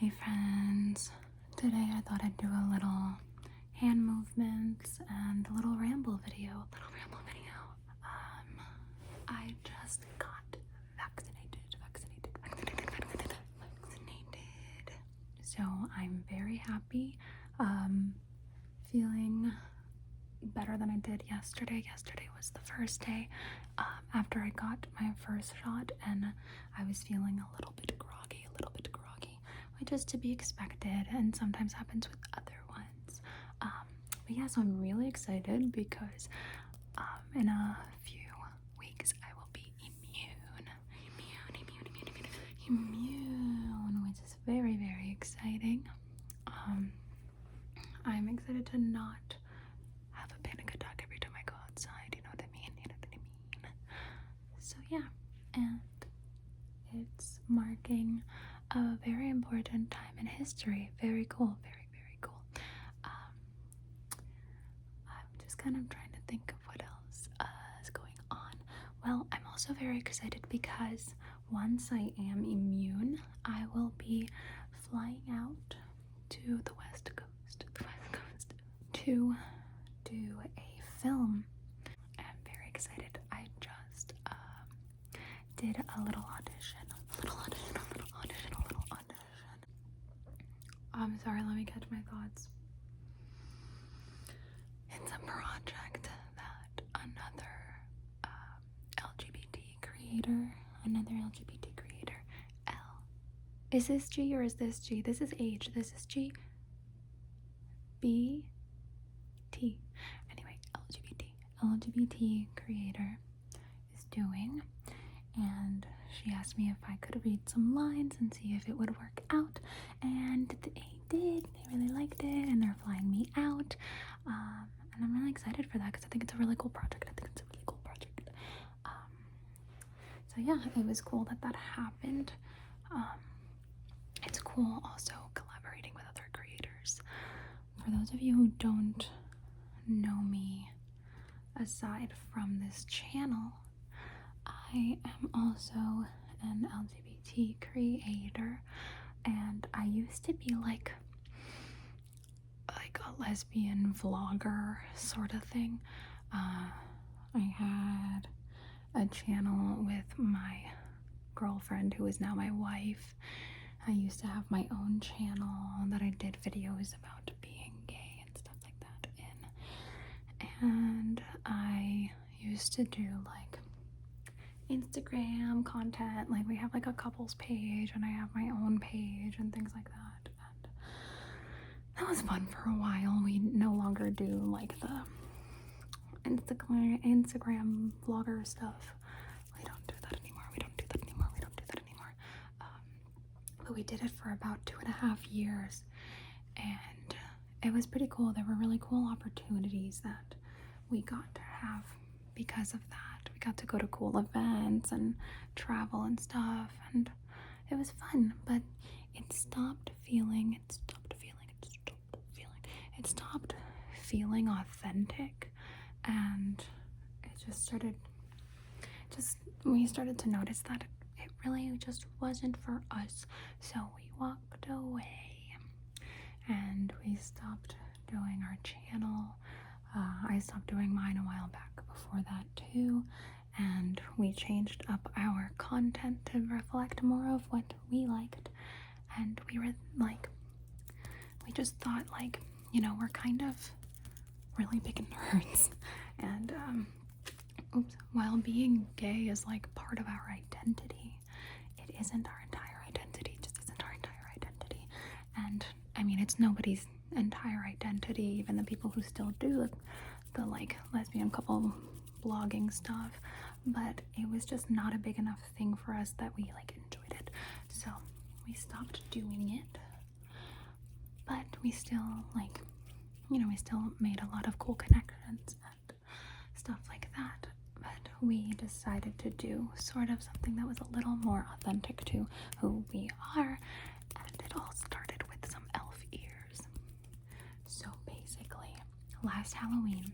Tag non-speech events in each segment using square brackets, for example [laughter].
Hey friends, today I thought I'd do a little hand movements and a little ramble video. Little ramble video. Um, I just got vaccinated, vaccinated, vaccinated, vaccinated, vaccinated. So I'm very happy. Um, feeling better than I did yesterday. Yesterday was the first day um, after I got my first shot, and I was feeling a little bit groggy, a little bit groggy, which is to be expected and sometimes happens with other ones. Um, but yeah, so I'm really excited because um, in a few weeks I will be immune, immune, immune, immune, immune, immune, which is very, very exciting. Um, I'm excited to not have a panic attack every time I go outside. You know what I mean? You know what I mean? So yeah, and it's marking a very important time in history. Very cool. Very very cool. Um, I'm just kind of trying to think of what else uh, is going on. Well, I'm also very excited because once I am immune, I will be flying out to the West Coast, the West Coast, to do a film. I'm very excited. I just um, did a little audition, a little audition, a little audition, a little audition. I'm sorry, let me catch my thoughts. It's a project that another um, LGBT creator, another LGBT creator, L. Is this G or is this G? This is H. This is G. B. T. Anyway, LGBT. LGBT creator is doing. And she asked me if I could read some lines and see if it would work out. And they did. They really liked it. And they're flying me out. Um, and I'm really excited for that because I think it's a really cool project. I think it's a really cool project. Um, so yeah, it was cool that that happened. Um, it's cool also collaborating with other creators. For those of you who don't know me aside from this channel, I am also an LGBT creator and I used to be like like a lesbian vlogger sort of thing. Uh, I had a channel with my girlfriend who is now my wife. I used to have my own channel that I did videos about being gay and stuff like that in. And I used to do like Instagram content. Like we have like a couples page and I have my own page and things like that. And that was fun for a while. We no longer do like the Instagram Instagram vlogger stuff. We don't do that anymore. We don't do that anymore. We don't do that anymore. Um, but we did it for about two and a half years, and it was pretty cool. There were really cool opportunities that we got to have because of that. We got to go to cool events and travel and stuff, and it was fun. But it stopped feeling. It stopped feeling. It stopped feeling. It stopped feeling authentic, and it just started. Just we started to notice that it, it really just wasn't for us. So we walked away, and we stopped doing our channel. Uh, I stopped doing mine a while back before that too, and we changed up our content to reflect more of what we liked. And we were like, we just thought, like, you know, we're kind of really big [laughs] nerds, and um, oops, while being gay is like part of our identity, it isn't our entire identity. It just isn't our entire identity. And I mean, it's nobody's entire identity, even the people who still do the, the like lesbian couple blogging stuff. But it was just not a big enough thing for us that we like enjoyed it. So we stopped doing it. But we still like, you know, we still made a lot of cool connections and stuff like that. But we decided to do sort of something that was a little more authentic to who we are. And it all started last Halloween,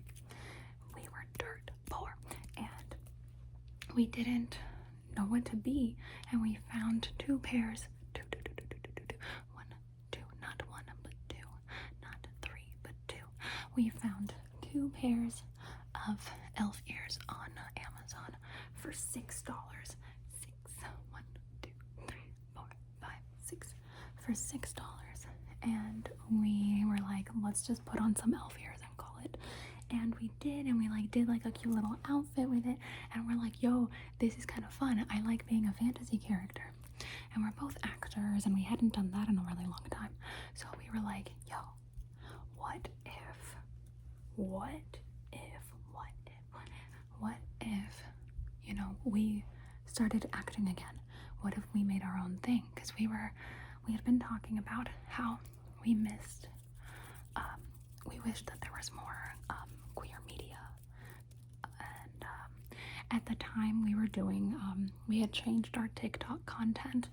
we were dirt poor and we didn't know what to be, and we found two pairs. Two, two, two, two, two, two, two, one, two, not one, but two, not three, but two. We found two pairs of elf ears on Amazon for six dollars. Six, one, two, three, four, five, six, for six dollars. And we were like, let's just put on some elf ears it. And we did, and we like did like a cute little outfit with it. And we're like, yo, this is kind of fun. I like being a fantasy character. And we're both actors, and we hadn't done that in a really long time. So we were like, yo, what if, what if, what if, what if, what if, you know, we started acting again? What if we made our own thing? Because we were, we had been talking about how we missed, um, we wished that there was more um, queer media. And um, at the time we were doing, um, we had changed our TikTok content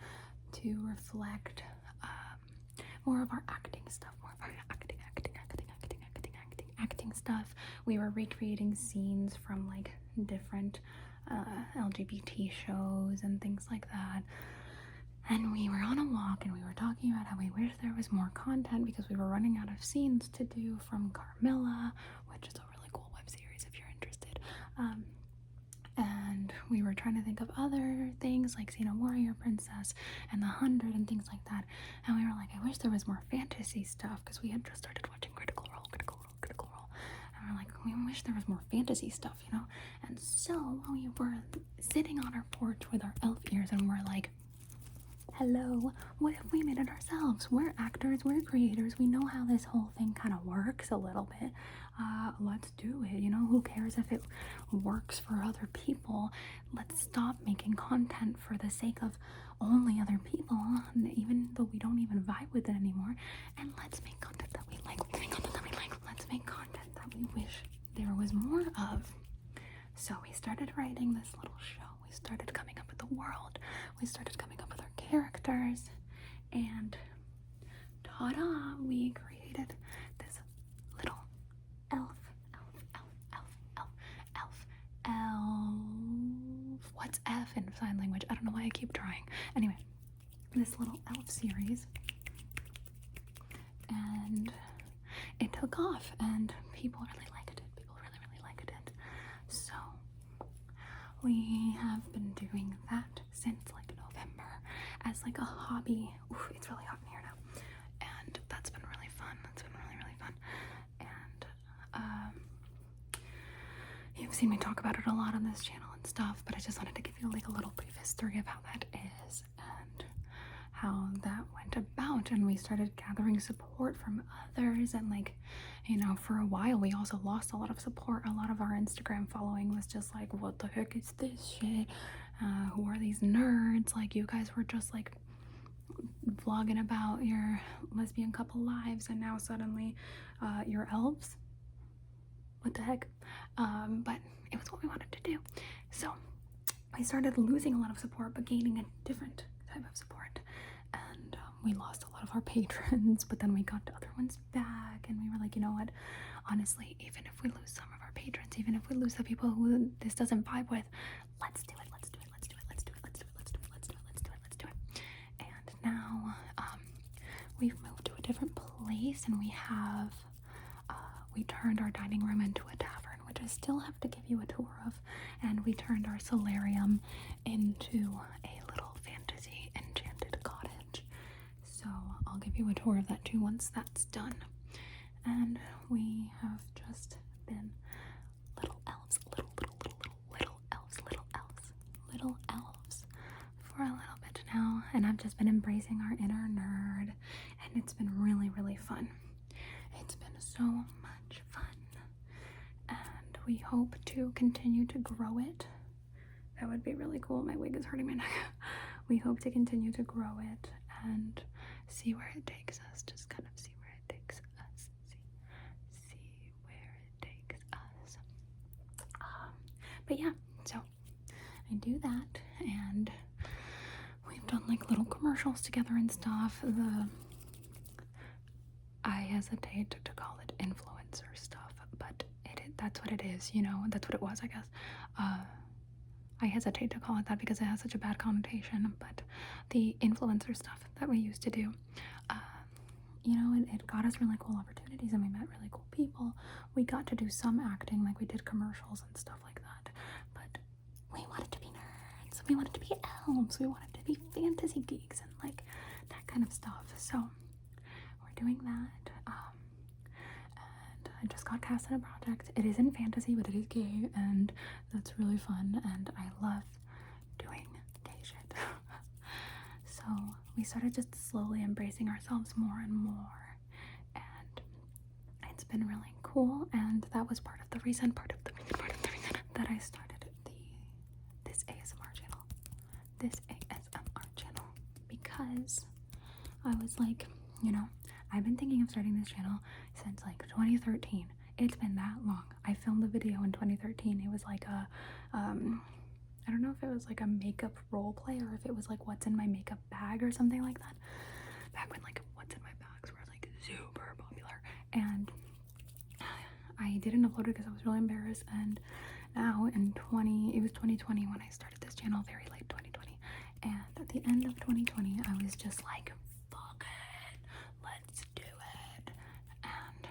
to reflect um, more of our acting stuff, more of our acting, acting, acting, acting, acting, acting, acting stuff. We were recreating scenes from like different uh, LGBT shows and things like that. And we were on a walk and we were talking about how we wish there was more content because we were running out of scenes to do from Carmilla, which is a really cool web series if you're interested. Um, and we were trying to think of other things like Xena Warrior Princess and The Hundred and things like that. And we were like, I wish there was more fantasy stuff because we had just started watching Critical Role, Critical Role, Critical Role. And we're like, we wish there was more fantasy stuff, you know? And so we were sitting on our porch with our elf ears and we're hello, what if we made it ourselves? We're actors, we're creators, we know how this whole thing kind of works a little bit. Uh, let's do it. You know, who cares if it works for other people? Let's stop making content for the sake of only other people, even though we don't even vibe with it anymore. And let's make content that we like. Let's make content that we like. Let's make content that we wish there was more of. So we started writing this little show. We started coming up with the world. We started coming up with characters. And ta da! We created this little elf, elf, elf, elf, elf, elf, elf. What's F in sign language? I don't know why I keep trying. Anyway, this little elf series. And it took off, and people really liked it. People really, really liked it. So, we have been doing that since like as like a hobby. It's really hot in here now. And that's been really fun. That's been really, really fun. And um, you've seen me talk about it a lot on this channel and stuff, but I just wanted to give you like a little brief history of how that is and how that went about. And we started gathering support from others. And like, you know, for a while, we also lost a lot of support. A lot of our Instagram following was just like, what the heck is this shit? Uh, who are these nerds? Like, you guys were just like vlogging about your lesbian couple lives, and now suddenly uh, you're elves. What the heck? Um, but it was what we wanted to do. So we started losing a lot of support, but gaining a different type of support. And um, we lost a lot of our [laughs] patrons, but then we got the other ones back, and we were like, you know what? Honestly, even if we lose some of our patrons, even if we lose the people who this doesn't vibe with, let's do it. We've moved to a different place, and we have uh, we turned our dining room into a tavern, which I still have to give you a tour of, and we turned our solarium into a little fantasy enchanted cottage. So I'll give you a tour of that too once that's done. And we have just been little elves, little, little, little, little, little elves, little elves, little elves for a little bit now. And I've just been embracing our inner nerd, and it's been really, really fun. It's been so much fun. And we hope to continue to grow it. That would be really cool. My wig is hurting my neck. [laughs] We hope to continue to grow it and see where it takes us. Just kind of see where it takes us. See, see where it takes us. Um, but yeah, so I do that, and we've done like little commercials together and stuff. The I hesitate to, call it influencer stuff, but it that's what it is, you know, that's what it was, I guess. Uh, I hesitate to call it that because it has such a bad connotation, but the influencer stuff that we used to do, uh, you know, it, it got us really cool opportunities and we met really cool people. We got to do some acting, like we did commercials and stuff like that. But we wanted to be nerds. We wanted to be elves. We wanted to be fantasy geeks and like that kind of stuff. So doing that. Um, and I just got cast in a project. It is in fantasy, but it is gay, and that's really fun. And I love doing gay shit. [laughs] so we started just slowly embracing ourselves more and more, and it's been really cool. And that was part of the reason, part of the reason, part of the reason that I started the this ASMR channel, this ASMR channel, because I was like, you know, I've been thinking of starting this channel since like 2013. It's been that long. I filmed a video in 2013. It was like a, um, I don't know if it was like a makeup role play or if it was like what's in my makeup bag or something like that. Back when like what's in my bags were like super popular. And I didn't upload it because I was really embarrassed. And now in 20, it was 2020 when I started this channel, very late 2020. And at the end of 2020, I was just like, fuck it, let's do it. And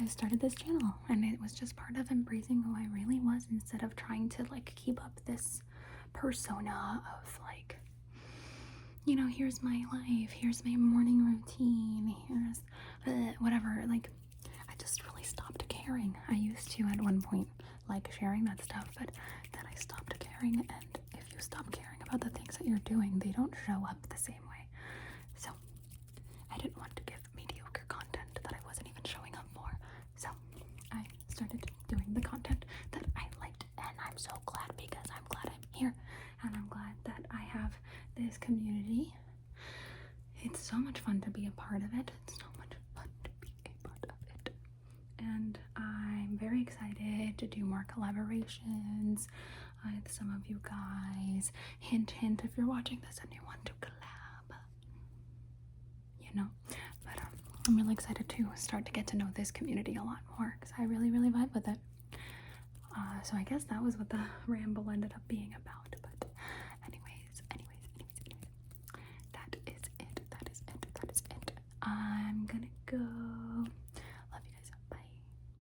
I started this channel, and it was just part of embracing who I really was instead of trying to like keep up this persona of like, you know, here's my life, here's my morning routine, here's uh, whatever. Like, I just really stopped caring. I used to at one point like sharing that stuff, but then I stopped caring. And if you stop caring about the things that you're doing, they don't show up the same way. So I didn't want to give mediocre content that I wasn't even showing up for. So I started doing the content that I liked, and I'm so glad because I'm glad I'm here, and I'm glad that I have this community. It's so much fun to be a part of it. It's so much fun to be a part of it. And I'm very excited to do more collaborations with some of you guys. Hint, hint, if you're watching this and you want to collab, you know. But um, I'm really excited to start to get to know this community a lot more because I really, really vibe with it. Uh, so I guess that was what the ramble ended up being about. I'm gonna go